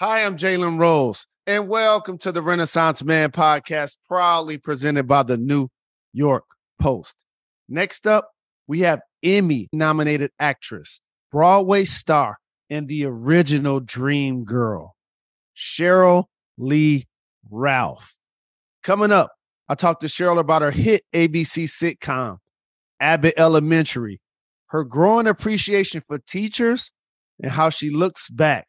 Hi, I'm Jalen Rose, and welcome to the Renaissance Man podcast, proudly presented by the New York Post. Next up, we have Emmy nominated actress, Broadway star, and the original Dream Girl, Sheryl Lee Ralph. Coming up, I talked to Sheryl about her hit ABC sitcom, Abbott Elementary, her growing appreciation for teachers, and how she looks back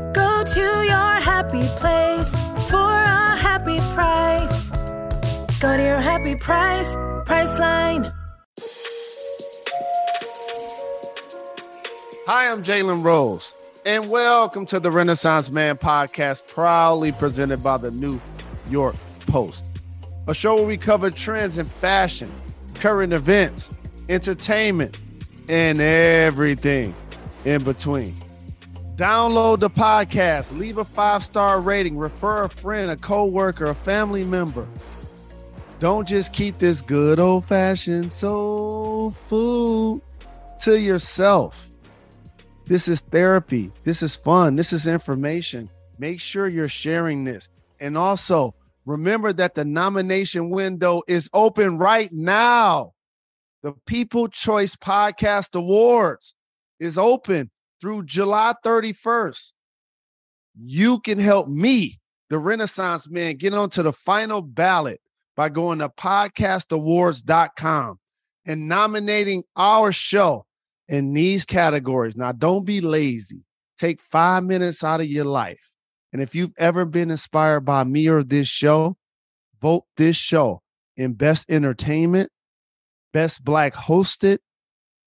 Go to your happy place for a happy price. Go to your happy price, Priceline. Hi, I'm Jalen Rose, and welcome to the Renaissance Man podcast, proudly presented by the New York Post, a show where we cover trends in fashion, current events, entertainment, and everything in between. Download the podcast, leave a five star rating, refer a friend, a co worker, a family member. Don't just keep this good old fashioned soul food to yourself. This is therapy. This is fun. This is information. Make sure you're sharing this. And also remember that the nomination window is open right now. The People Choice Podcast Awards is open through July 31st. You can help me, the Renaissance Man, get onto the final ballot by going to podcastawards.com and nominating our show in these categories. Now, don't be lazy. Take five minutes out of your life. And if you've ever been inspired by me or this show, vote this show in Best Entertainment, Best Black Hosted,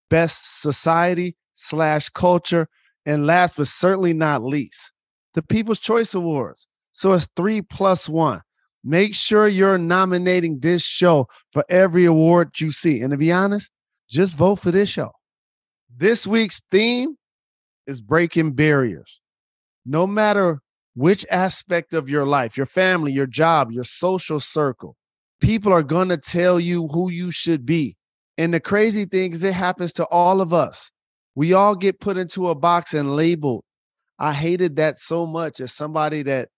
Best Society slash Culture, and last but certainly not least, the People's Choice Awards. So it's three plus one. Make sure you're nominating this show for every award you see. And to be honest, just vote for this show. This week's theme is breaking barriers. No matter which aspect of your life, your family, your job, your social circle, people are going to tell you who you should be. And the crazy thing is, it happens to all of us. We all get put into a box and labeled. I hated that so much as somebody that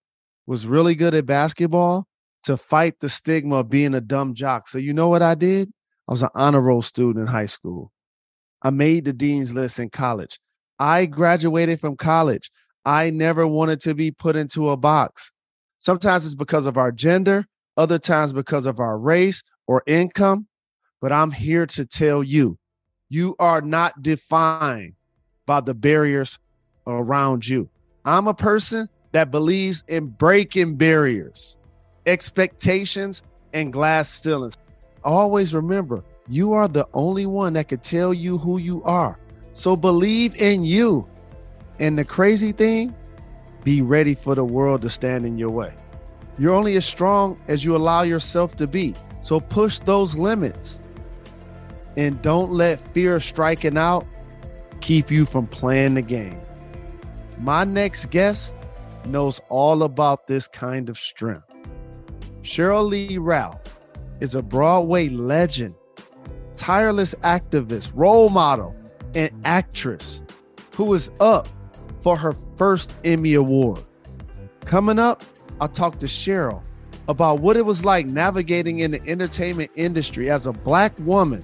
was really good at basketball to fight the stigma of being a dumb jock. So, you know what I did? I was an honor roll student in high school. I made the dean's list in college. I graduated from college. I never wanted to be put into a box. Sometimes it's because of our gender, other times because of our race or income. But I'm here to tell you, you are not defined by the barriers around you. I'm a person that believes in breaking barriers, expectations, and glass ceilings. Always remember, you are the only one that could tell you who you are. So believe in you. And the crazy thing, be ready for the world to stand in your way. You're only as strong as you allow yourself to be. So push those limits. And don't let fear of striking out keep you from playing the game. My next guest knows all about this kind of strength. Sheryl Lee Ralph is a Broadway legend tireless activist, role model, and actress who is up for her first Emmy Award. Coming up, I'll talk to Sheryl about what it was like navigating in the entertainment industry as a Black woman,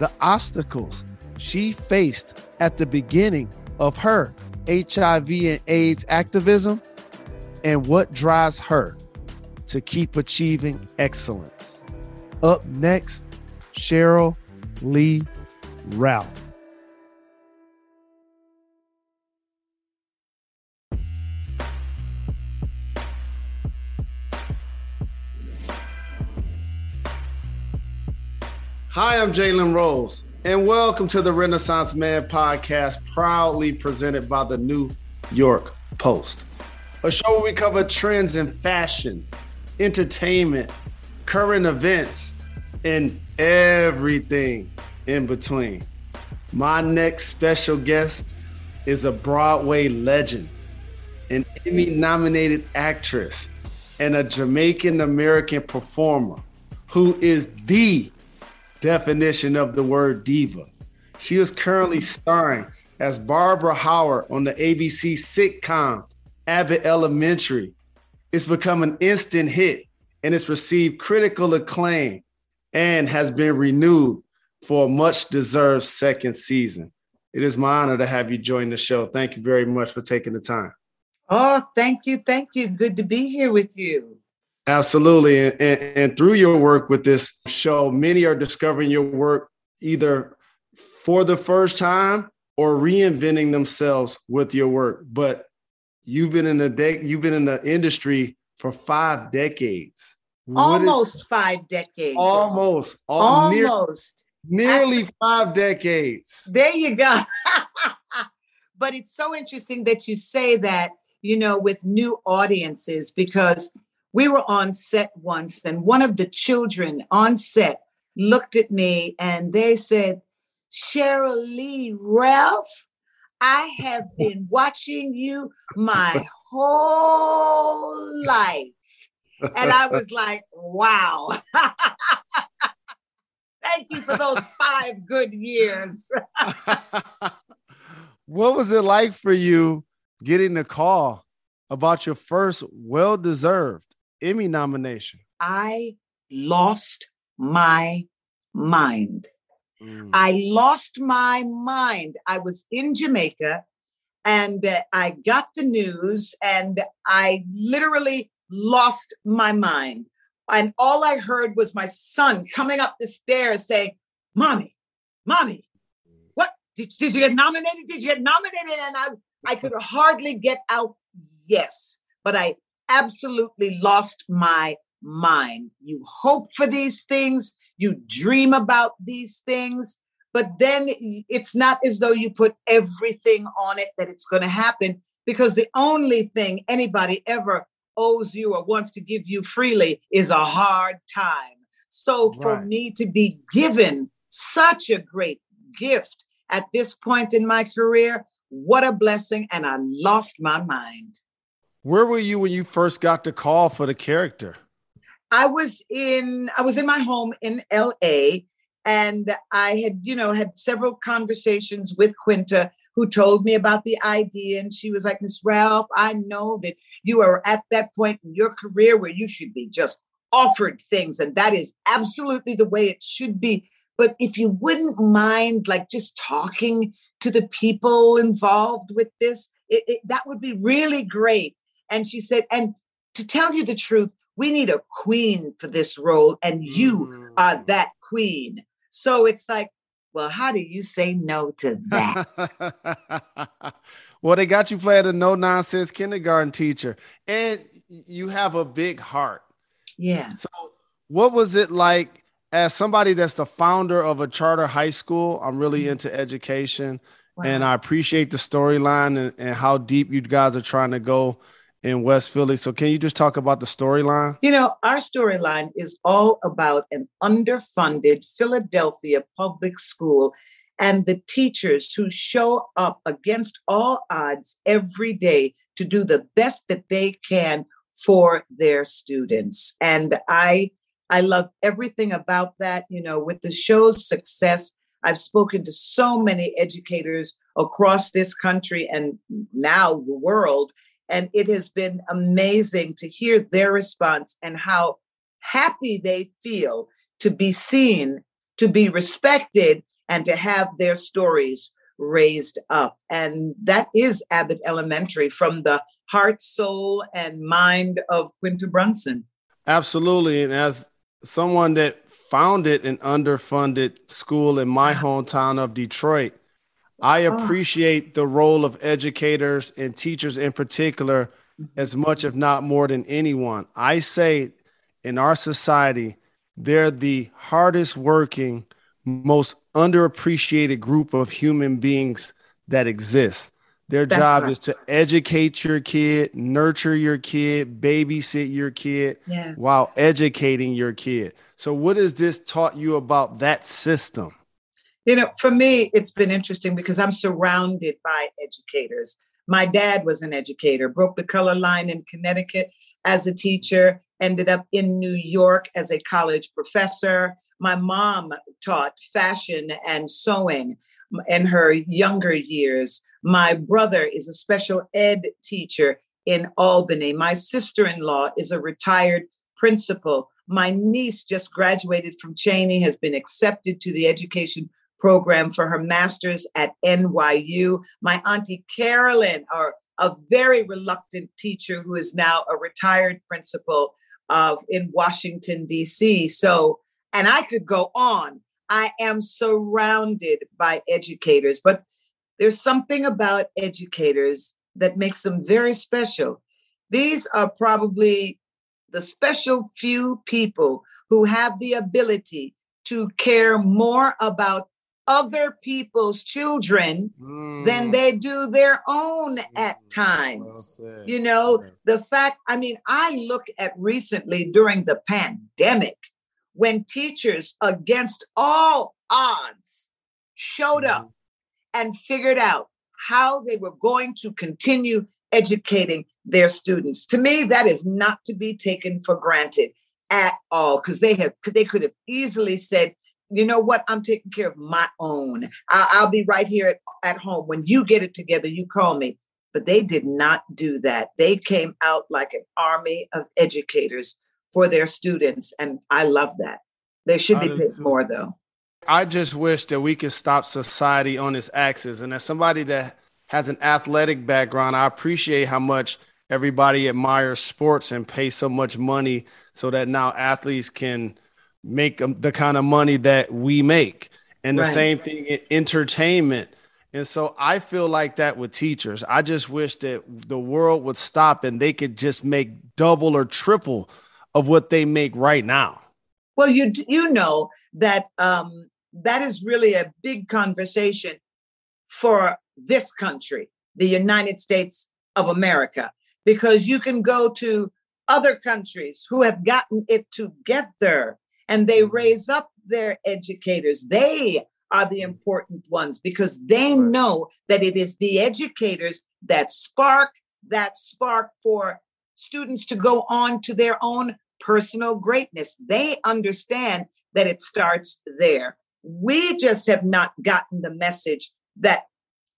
the obstacles she faced at the beginning of her HIV and AIDS activism, and what drives her to keep achieving excellence. Up next, Sheryl Lee Ralph. Hi, I'm Jalen Rose, and welcome to the Renaissance Man podcast, proudly presented by the New York Post. a show where we cover trends in fashion, entertainment, current events, and everything in between. My next special guest is a Broadway legend, an Emmy nominated actress, and a Jamaican American performer who is the definition of the word diva. She is currently mm-hmm. starring as Barbara Howard on the ABC sitcom Abbott Elementary. It's become an instant hit and it's received critical acclaim and has been renewed for a much deserved second season. It is my honor to have you join the show. Thank you very much for taking the time. Oh, thank you. Thank you. Good to be here with you. Absolutely. And, and, and, through your work with this show, many are discovering your work either for the first time or reinventing themselves with your work. But you've been in the de- you've been in the industry for five decades. Almost is, five decades. Almost. Almost. Near, nearly Actually, five decades. There you go. but it's so interesting that you say that, you know, with new audiences, because we were on set once and one of the children on set looked at me and they said, Sheryl Lee Ralph, I have been watching you my whole life. And I was like, wow. Thank you for those five good years. what was it like for you getting the call about your first well deserved Emmy nomination? I lost my mind. Mm. I lost my mind. I was in Jamaica and uh, I got the news and I literally lost my mind. And all I heard was my son coming up the stairs saying, Mommy, Mommy, what? Did, did you get nominated? Did you get nominated? And I, I could hardly get out, yes. But I absolutely lost my mind. You hope for these things, you dream about these things, but then it's not as though you put everything on it that it's going to happen because the only thing anybody ever owes you or wants to give you freely is a hard time. So for me to be given such a great gift at this point in my career, what a blessing. And I lost my mind. Where were you when you first got the call for the character? I was in I was in my home in LA and I had, you know, had several conversations with Quinta who told me about the idea and she was like, "Miss Ralph, I know that you are at that point in your career where you should be just offered things and that is absolutely the way it should be. But if you wouldn't mind like just talking to the people involved with this, it, it, that would be really great." And she said, "And to tell you the truth, we need a queen for this role, and you mm. are that queen. So it's like, well, how do you say no to that? well, they got you playing a no nonsense kindergarten teacher, and you have a big heart. Yeah. So, what was it like as somebody that's the founder of a charter high school? I'm really mm. into education, wow. and I appreciate the storyline and, and how deep you guys are trying to go in West Philly. So can you just talk about the storyline? You know, our storyline is all about an underfunded Philadelphia public school and the teachers who show up against all odds every day to do the best that they can for their students. And I I love everything about that, you know, with the show's success. I've spoken to so many educators across this country and now the world and it has been amazing to hear their response and how happy they feel to be seen, to be respected, and to have their stories raised up. And that is Abbott Elementary from the heart, soul, and mind of Quinta Brunson. Absolutely. And as someone that founded an underfunded school in my hometown of Detroit, I ah. appreciate the role of educators and teachers in particular as much, if not more than anyone. I say in our society, they're the hardest working, most underappreciated group of human beings that exists. Their That's job right. is to educate your kid, nurture your kid, babysit your kid yes. while educating your kid. So, what has this taught you about that system? You know, for me, it's been interesting because I'm surrounded by educators. My dad was an educator, broke the color line in Connecticut as a teacher, ended up in New York as a college professor. My mom taught fashion and sewing in her younger years. My brother is a special ed teacher in Albany. My sister in law is a retired principal. My niece just graduated from Cheyney, has been accepted to the education program for her master's at NYU. My auntie Carolyn, or a very reluctant teacher who is now a retired principal of in Washington D.C. So, and I could go on. I am surrounded by educators, but there's something about educators that makes them very special. These are probably the special few people who have the ability to care more about other people's children mm. than they do their own mm. at times. Well you know, the fact, I mean, I look at recently during the pandemic when teachers against all odds showed up mm-hmm. and figured out how they were going to continue educating their students. To me, that is not to be taken for granted at all because they have they could have easily said, you know what, I'm taking care of my own. I'll, I'll be right here at, at home. When you get it together, you call me. But they did not do that. They came out like an army of educators for their students. And I love that. They should be paid more though. I just wish that we could stop society on its axis. And as somebody that has an athletic background, I appreciate how much everybody admires sports and pay so much money so that now athletes can make the kind of money that we make. And the right. same thing in entertainment. And so I feel like that with teachers. I just wish that the world would stop and they could just make double or triple of what they make right now. Well, you you know that um, that is really a big conversation for this country, the United States of America, because you can go to other countries who have gotten it together and they mm-hmm. raise up their educators. They are the important ones because they know that it is the educators that spark that spark for students to go on to their own personal greatness. They understand that it starts there. We just have not gotten the message that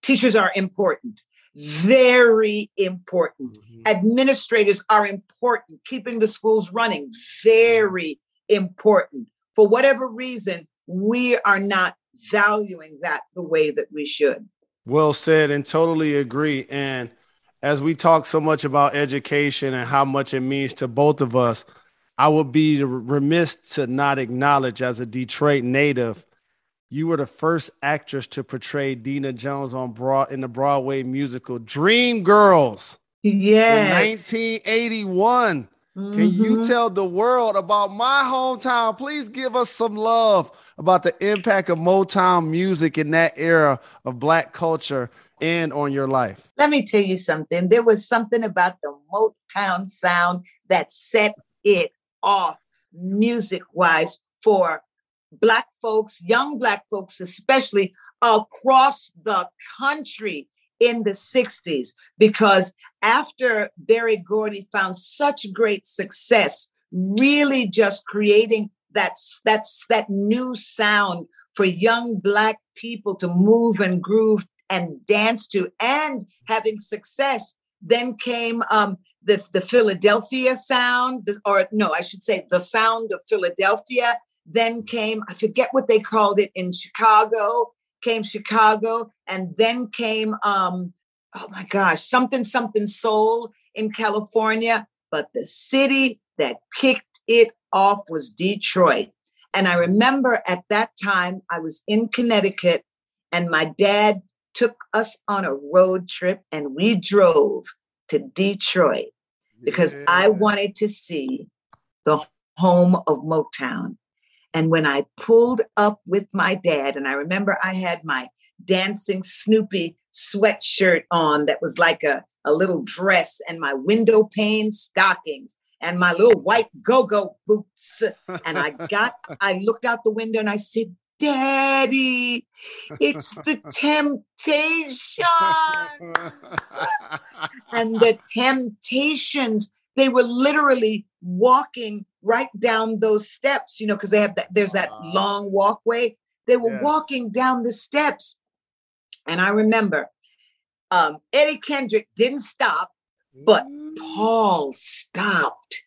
teachers are important, very important. Mm-hmm. Administrators are important, keeping the schools running, very important. For whatever reason, we are not valuing that the way that we should. Well said, and totally agree. And as we talk so much about education and how much it means to both of us, I would be remiss to not acknowledge as a Detroit native, you were the first actress to portray Deena Jones on Broad in the Broadway musical Dream Girls. Yes. In 1981. Mm-hmm. Can you mm-hmm. tell the world about my hometown? Please give us some love about the impact of Motown music in that era of Black culture and on your life. Let me tell you something. There was something about the Motown sound that set it off music wise for Black folks, young Black folks, especially across the country in the 60s. Because after Berry Gordy found such great success, really just creating that, that's that new sound for young Black people to move and groove and dance to, and having success, then came um, the, the Philadelphia sound, or no, I should say the sound of Philadelphia. Then came, I forget what they called it in Chicago, came Chicago, and then came, um, oh my gosh, something, something soul in California. But the city that kicked it off was Detroit. And I remember at that time, I was in Connecticut, and my dad took us on a road trip, and we drove to Detroit because yeah. I wanted to see the home of Motown. And when I pulled up with my dad, and I remember I had my dancing Snoopy sweatshirt on that was like a, a little dress and my window pane stockings and my little white go-go boots. And I got, I looked out the window and I said, Daddy, it's the temptations. and the temptations, they were literally walking right down those steps, you know, because they have that, there's that long walkway. They were yes. walking down the steps. And I remember um, Eddie Kendrick didn't stop, but Paul stopped.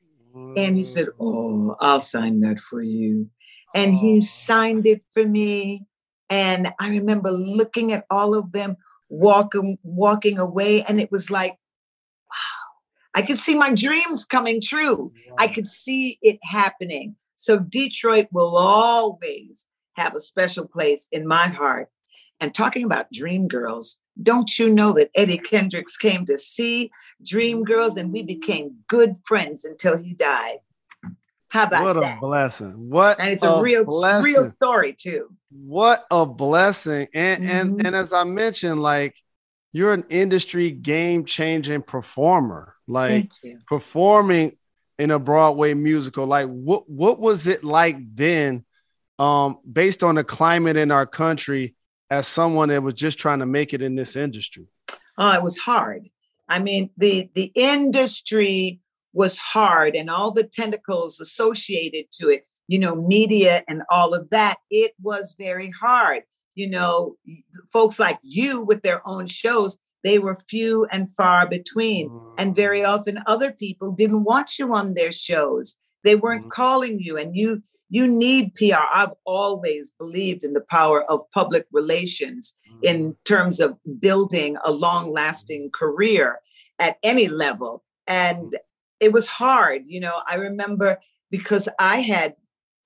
And he said, Oh, I'll sign that for you. And he signed it for me. And I remember looking at all of them walking, walking away. And it was like, I could see my dreams coming true. I could see it happening. So Detroit will always have a special place in my heart. And talking about dream girls, don't you know that Eddie Kendricks came to see Dream Girls and we became good friends until he died? How about what that? a blessing! What and it's a, a real, blessing. real story too. What a blessing! And mm-hmm. and and as I mentioned, like you're an industry game changing performer like performing in a Broadway musical. Like what what was it like then, um, based on the climate in our country, as someone that was just trying to make it in this industry? Oh, it was hard. I mean, the the industry was hard and all the tentacles associated to it, you know, media and all of that, it was very hard. You know, folks like you with their own shows, they were few and far between. And very mm. often other people didn't want you on their shows. They weren't mm-hmm. calling you and you you need PR. I've always believed in the power of public relations mm-hmm. in terms of building a long-lasting career at any level. And mm-hmm. it was hard, you know. I remember because I had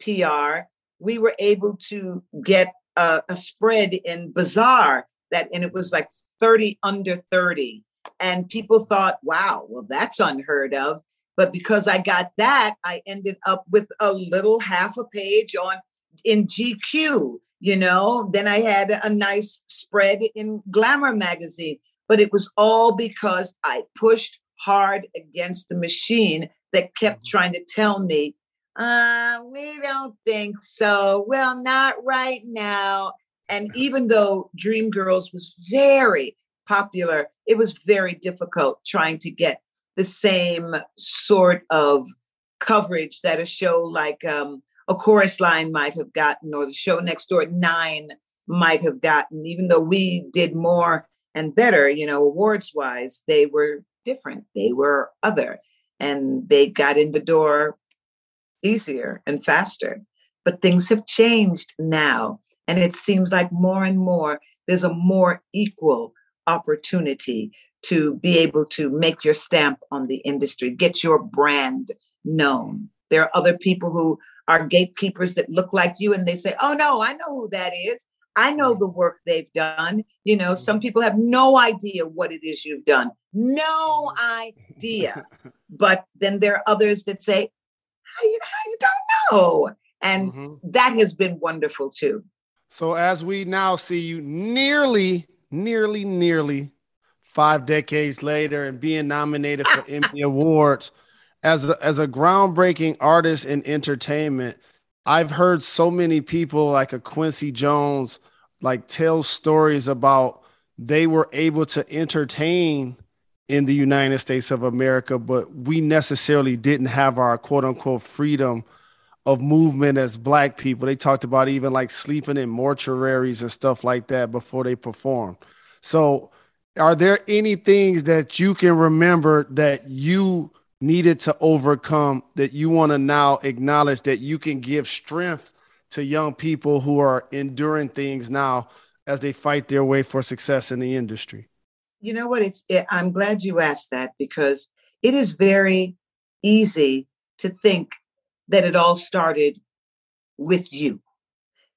PR, we were able to get a, a spread in Bazaar that and it was like 30 under 30 and people thought wow well that's unheard of. But because i got that i ended up with a little half a page on in gq you know? Then i had a nice spread in glamour magazine. But it was all because i pushed hard against the machine that kept mm-hmm. trying to tell me uh, we don't think so. Well, not right now. And even though Dream Girls was very popular, it was very difficult trying to get the same sort of coverage that a show like um, a chorus line might have gotten, or the show next door at nine might have gotten, even though we did more and better, you know, awards wise, they were different. They were other and they got in the door easier and faster. But things have changed now. And it seems like more and more there's a more equal opportunity to be able to make your stamp on the industry, get your brand known. There are other people who are gatekeepers that look like you and they say, Oh, no, I know who that is. I know the work they've done. You know, some mm-hmm. people have no idea what it is you've done, no idea. but then there are others that say, you, you don't know? And mm-hmm. that has been wonderful too. So as we now see you nearly, nearly, nearly five decades later and being nominated for Emmy Awards as a, as a groundbreaking artist in entertainment, I've heard so many people like a Quincy Jones like tell stories about they were able to entertain in the United States of America, but we necessarily didn't have our quote unquote freedom of movement as black people. They talked about even like sleeping in mortuaries and stuff like that before they performed. So, are there any things that you can remember that you needed to overcome that you want to now acknowledge that you can give strength to young people who are enduring things now as they fight their way for success in the industry? You know what? It's it, I'm glad you asked that because it is very easy to think that it all started with you.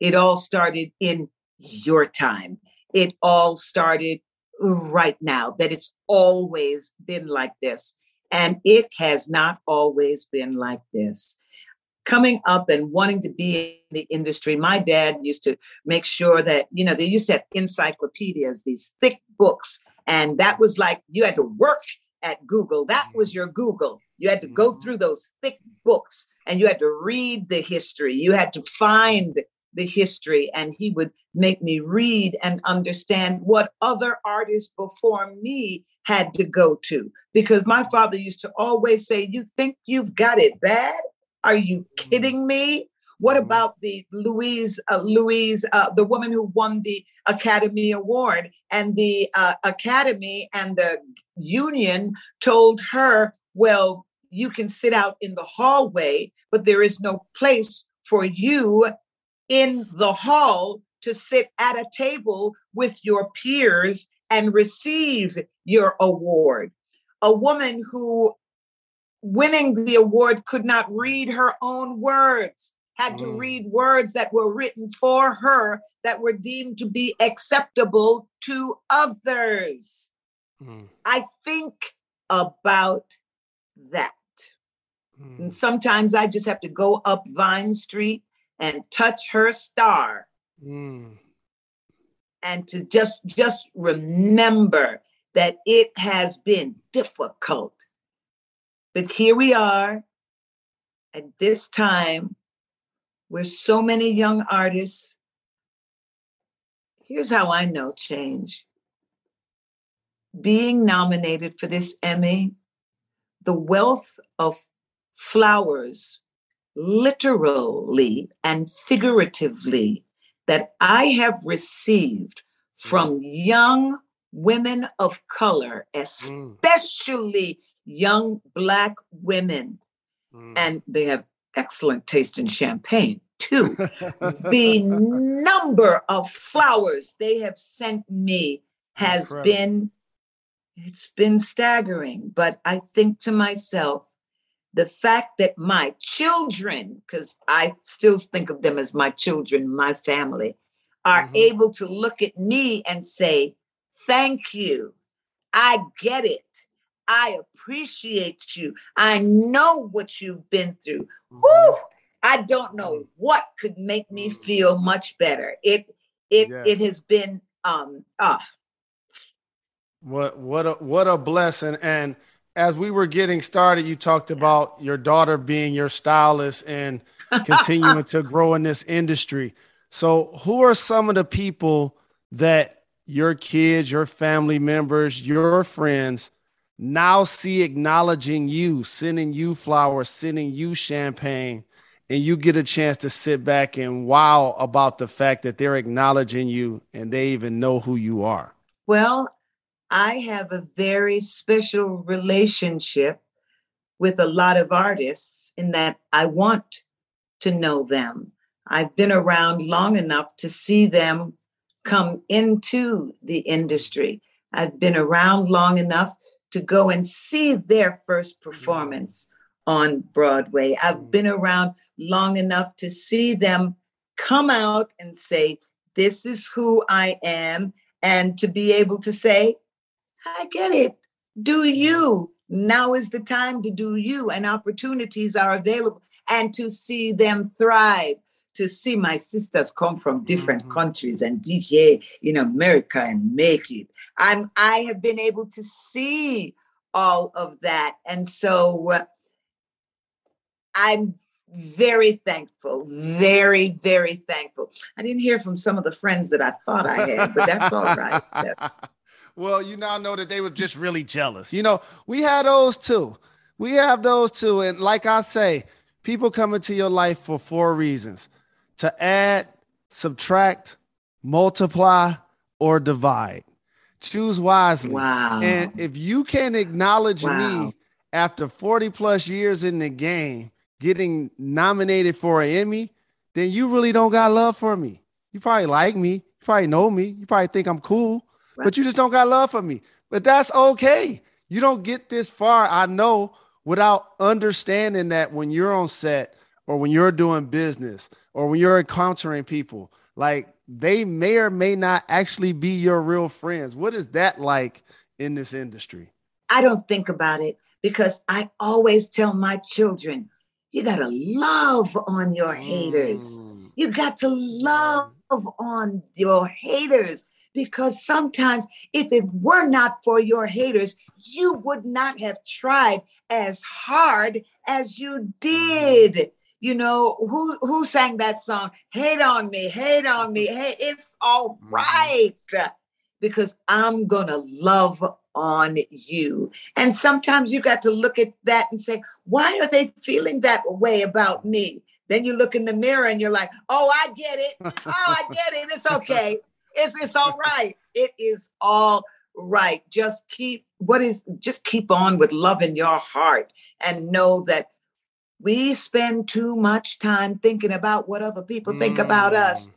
It all started in your time. It all started right now, that it's always been like this. And it has not always been like this. coming up and wanting to be in the industry, my dad used to make sure that, you know, they used to have encyclopedias, these thick books. And that was like you had to work at Google. That was your Google. You had to go Mm-hmm. through those thick books and you had to read the history. You had to find the history. And he would make me read and understand what other artists before me had to go to. Because my father used to always say, You think you've got it bad? Are you kidding me? What Mhm. about the Louise, uh, Louise, uh, the woman who won the Academy Award, and the uh, Academy and the union told her, "Well, you can sit out in the hallway, but there is no place for you in the hall to sit at a table with your peers and receive your award." A woman who winning the award could not read her own words had to Mm. read words that were written for her that were deemed to be acceptable to others. Mm, I think about that. mm. And sometimes I just have to go up Vine Street and touch her star Mm. and to just just remember that it has been difficult. But here we are at this time where so many young artists here's how I know change. Being nominated for this Emmy, the wealth of flowers, literally and figuratively, that I have received from young women of color, Mm. especially young Black women. Mm. And they have excellent taste in champagne, too the number of flowers they have sent me has Incredible. been it's been staggering but i think to myself the fact that my children because i still think of them as my children my family are Mhm. able to look at me and say thank you i get it i appreciate you i know what you've been through Whew, I don't know what could make me feel much better. It it Yeah. it has been um ah What what a what a blessing! And as we were getting started, you talked about your daughter being your stylist and continuing to grow in this industry. So, who are some of the people that your kids, your family members, your friends now see acknowledging you, sending you flowers, sending you champagne, and you get a chance to sit back and wow about the fact that they're acknowledging you and they even know who you are? well, I have a very special relationship with a lot of artists in that I want to know them. I've been around long enough to see them come into the industry. I've been around long enough to go and see their first mm-hmm. performance on Broadway. I've mm-hmm. been around long enough to see them come out and say, This is who I am, and to be able to say, I get it. Do mm-hmm. you? Now is the time to do you, and opportunities are available, and to see them thrive. To see my sisters come from different Mhm. countries and be here in America and make it. I'm. I have been able to see all of that, and so uh, I'm very thankful. Very, very thankful. I didn't hear from some of the friends that I thought I had, but that's all right. That's well, you now know that they were just really jealous. You know, we had those too. We have those too. And like I say, people come into your life for four reasons to add, subtract, multiply, or divide. Choose wisely. Wow. And if you can acknowledge Wow. me after 40 plus years in the game, getting nominated for an Emmy, then you really don't got love for me. You probably like me. You probably know me. You probably think I'm cool, but you just don't got love for me. But that's okay. You don't get this far, I know, without understanding that when you're on set or when you're doing business or when you're encountering people, like they may or may not actually be your real friends. What is that like in this industry? I don't think about it because I always tell my children, you got to love on your haters. Mm. You got to love on your haters because sometimes if it were not for your haters, you would not have tried as hard as you did. You know, who who sang that song? Hate on me, hate on me. Hey, it's all Mhm. Because I'm gonna love on you. And sometimes you got to look at that and say, why are they feeling that way about me? Then you look in the mirror and you're like, oh, I get it. Oh, I get it. It's okay. It's it's all right. It is all right. Just keep what is just keep on with love in your heart and know that we spend too much time thinking about what other people think about us. Mm.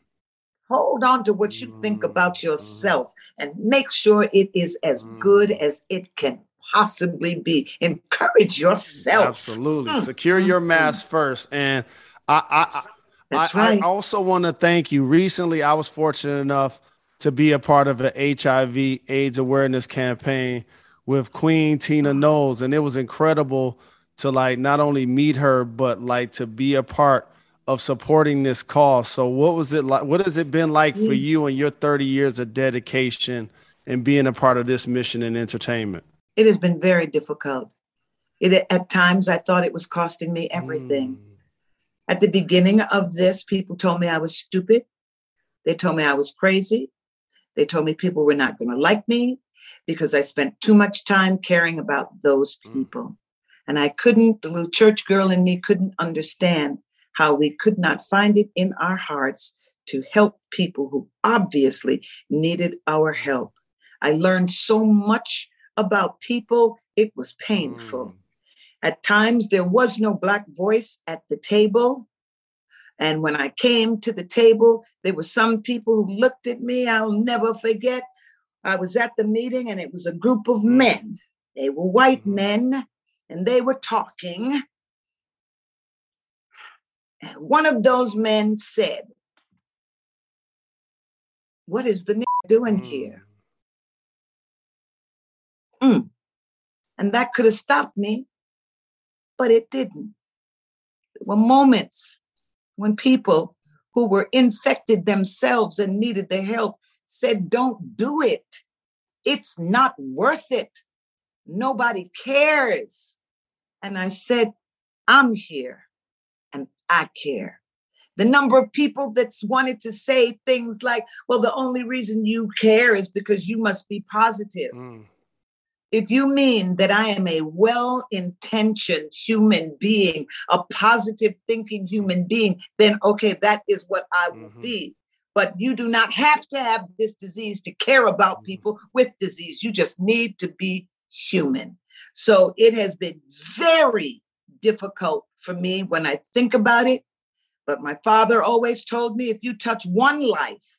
Hold on to what you think about Mm, yourself and make sure it is as good Mm. as it can possibly be. Encourage yourself. Absolutely. Mm, Secure mm, your mm. mask first. And I, I, I That's I, right. I also want to thank you. Recently, I was fortunate enough to be a part of an HIV AIDS awareness campaign with Queen Tina Knowles, and it was incredible to like not only meet her but like to be a part of supporting this cause. So, what was it like? What has it been like for you and your 30 years of dedication and being a part of this mission in entertainment? it has been very difficult. It at times I thought it was costing me everything. Mm. At the beginning of this, people told me I was stupid. They told me I was crazy. They told me people were not going to like me because I spent too much time caring about those Mm. And I couldn't, the little church girl in me couldn't understand how we could not find it in our hearts to help people who obviously needed our help. I learned so much about people, it was painful. Mm. At times, there was no Black voice at the table. And when I came to the table, there were some people who looked at me. I'll never forget. I was at the meeting and it was a group of men. They were white Mhm. men and they were talking. And one of those men said, What is the nigga doing Mm. here? And that could have stopped me, but it didn't. There were moments when people who were infected themselves and needed the help said, Don't do it. It's not worth it. Nobody cares. And I said, I'm here and I care. The number of people that's wanted to say things like, well, the only reason you care is because you must be positive. Mm. If you mean that I am a well intentioned human being, a positive thinking human being, then okay, that is what I will Mhm. be. But you do not have to have this disease to care about Mhm. people with disease. You just need to be human. So it has been very difficult for me when I think about it. But my father always told me if you touch one life,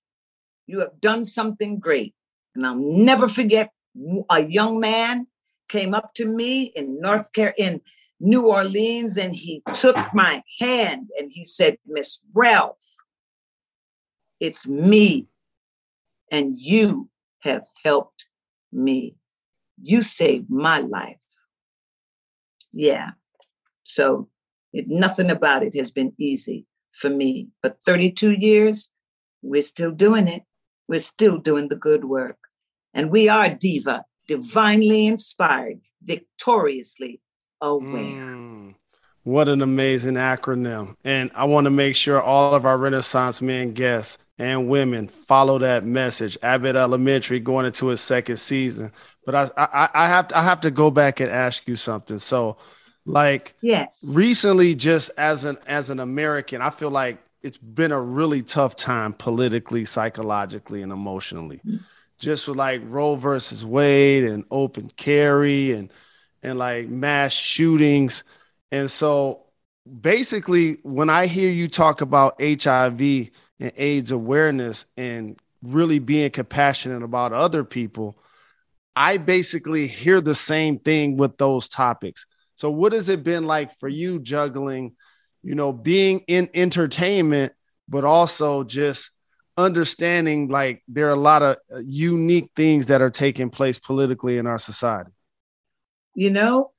you have done something great. And I'll never forget a young man came up to me in North Car in New Orleans and he took my hand and he said, Miss Ralph, it's me. And you have helped me. You saved my life. Yeah. So it, nothing about it has been easy for me. But 32 years, we're still doing it. We're still doing the good work. And we are Diva, divinely inspired, victoriously aware. Mm. What an amazing acronym. And I want to make sure all of our Renaissance men guests and women follow that message. Abbott Elementary going into its second season. But I, I, I have to, I have to go back and ask you something. So, like Yes. recently, just as an as an American, I feel like it's been a really tough time politically, psychologically, and emotionally. Mm-hmm. Just with like Roe versus Wade and open carry and and like mass shootings. And so basically, when I hear you talk about HIV and AIDS awareness and really being compassionate about other people, I basically hear the same thing with those topics. So, what has it been like for you juggling, you know, being in entertainment, but also just understanding like there are a lot of uh, unique things that are taking place politically in our society? You know,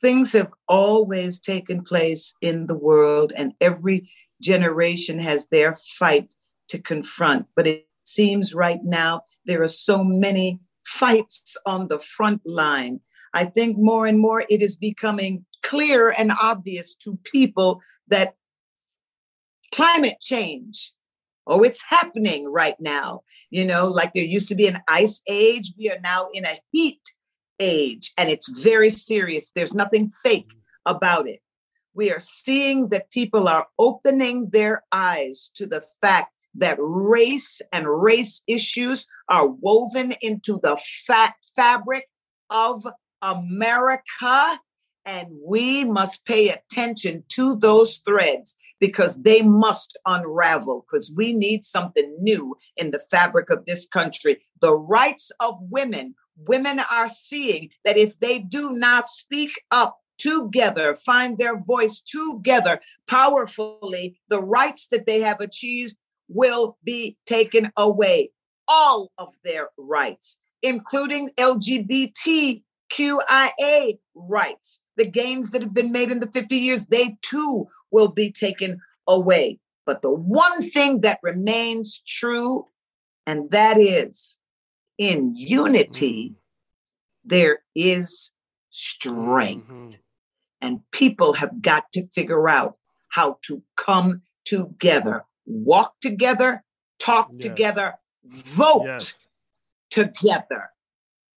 things have always taken place in the world, and every generation has their fight to confront. But it seems right now there are so many fights on the front line. I think more and more it is becoming clear and obvious to people that climate change oh it's happening right now. You know like there used to be an ice age we are now in a heat age and it's very serious. There's nothing fake about it. We are seeing that people are opening their eyes to the fact that race and race issues are woven into the fat fabric of America. And we must pay attention to those threads because they must unravel because we need something new in the fabric of this country. The rights of women, women are seeing that if they do not speak up together, find their voice together powerfully, the rights that they have achieved will be taken away. All of their rights, including LGBTQIA rights. The gains that have been made in the 50 years, they too will be taken away. But the one thing that remains true, and that is in unity, mm-hmm. there is strength. Mm-hmm. And people have got to figure out how to come together walk together, talk yes. together, vote yes. together.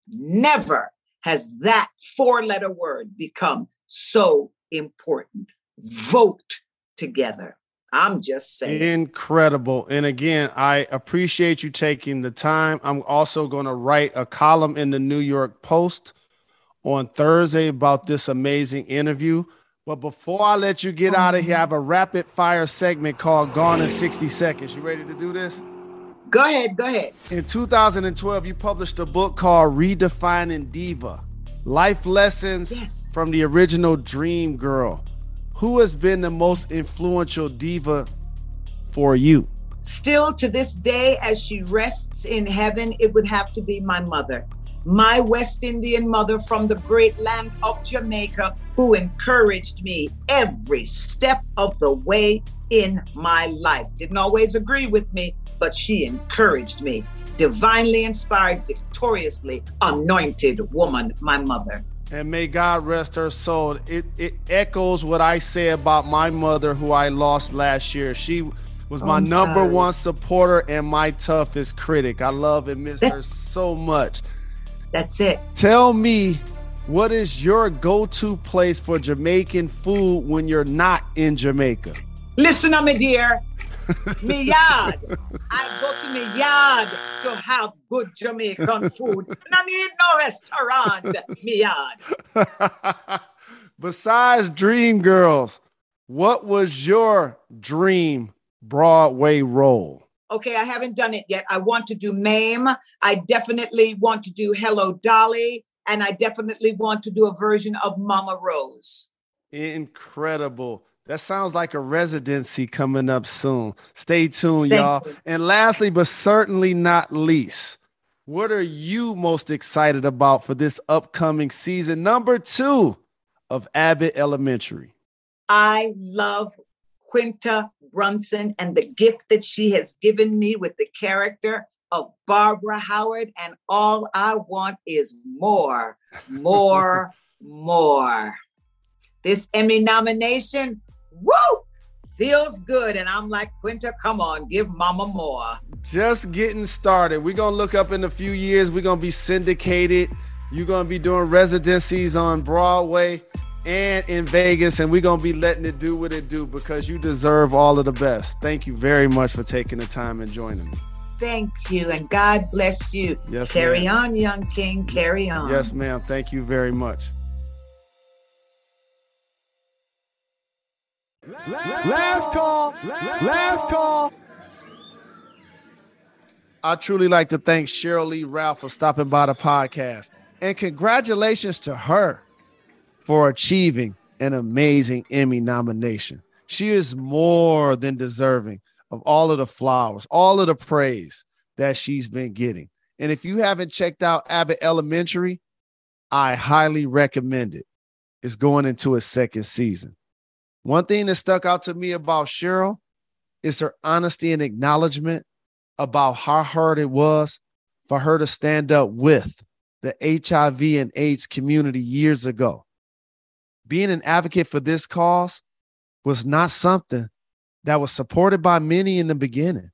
Never has that four letter word become so important. Vote together. I'm just saying. Incredible. And again, I appreciate you taking the time. I'm also going to write a column in the New York Post on Thursday about this amazing interview. But before I let you get out of here, I have a rapid fire segment called Gone in 60 Seconds. You ready to do this? Go ahead, go ahead. In 2012, you published a book called Redefining Diva Life Lessons yes. from the original Dream Girl. Who has been the most influential diva for you? Still to this day, as she rests in heaven, it would have to be my mother my West Indian mother from the great land of Jamaica, who encouraged me every step of the way in my life. Didn't always agree with me, but she encouraged me. Divinely inspired, victoriously anointed woman, my mother. And may God rest her soul. It, it echoes what I say about my mother, who I lost last year. She was my oh, number sorry. one supporter and my toughest critic. I love and miss her so much. That's it. Tell me, what is your go-to place for Jamaican food when you're not in Jamaica? Listen, my dear. me yard. I go to me yard to have good Jamaican food. and I need no restaurant. Me yard. Besides Dreamgirls, what was your dream Broadway role? Okay, I haven't done it yet. I want to do Mame. I definitely want to do Hello Dolly. And I definitely want to do a version of Mama Rose. Incredible. That sounds like a residency coming up soon. Stay tuned, Thank y'all. You. And lastly, but certainly not least, what are you most excited about for this upcoming season number two of Abbott Elementary? I love Quinta Brunson and the gift that she has given me with the character of Barbara Howard. And all I want is more, more, more. This Emmy nomination, woo, feels good. And I'm like, Quinta, come on, give mama more. Just getting started. We're going to look up in a few years. We're going to be syndicated. You're going to be doing residencies on Broadway and in Vegas, and we're gonna be letting it do what it do because you deserve all of the best. Thank you very much for taking the time and joining me. Thank you, and God bless you. Yes, carry ma'am. on, young king. Carry on. Yes, ma'am. Thank you very much. Last call. Last call. I truly like to thank Sheryl Lee Ralph for stopping by the podcast. And congratulations to her for achieving an amazing Emmy nomination. She is more than deserving of all of the flowers, all of the praise that she's been getting. And if you haven't checked out Abbott Elementary, I highly recommend it. it. is going into its second season. One thing that stuck out to me about Sheryl is her honesty and acknowledgement about how hard it was for her to stand up with the HIV and AIDS community years ago. Being an advocate for this cause was not something that was supported by many in the beginning.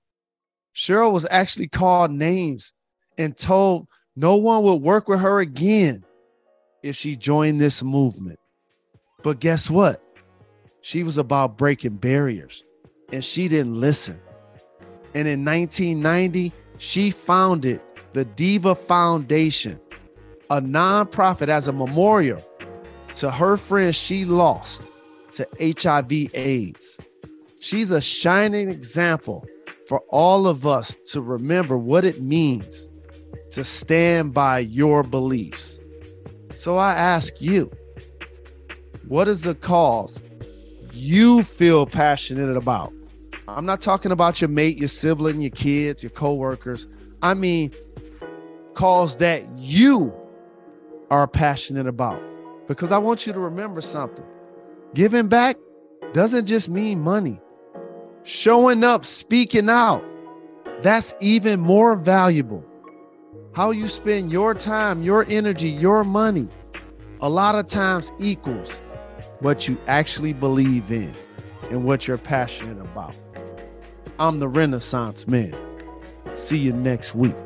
Sheryl was actually called names and told no one would work with her again if she joined this movement. But guess what? She was about breaking barriers and she didn't listen. And in 1990, she founded the Diva Foundation, a nonprofit as a memorial to her friends she lost to HIV AIDS. She's a shining example for all of us to remember what it means to stand by your beliefs. So I ask you, what is the cause you feel passionate about? I'm not talking about your mate, your sibling, your kids, your coworkers. I mean, cause that you are passionate about. Because I want you to remember something. Giving back doesn't just mean money. Showing up, speaking out, that's even more valuable. How you spend your time, your energy, your money, a lot of times equals what you actually believe in and what you're passionate about. I'm the Renaissance Man. See you next week.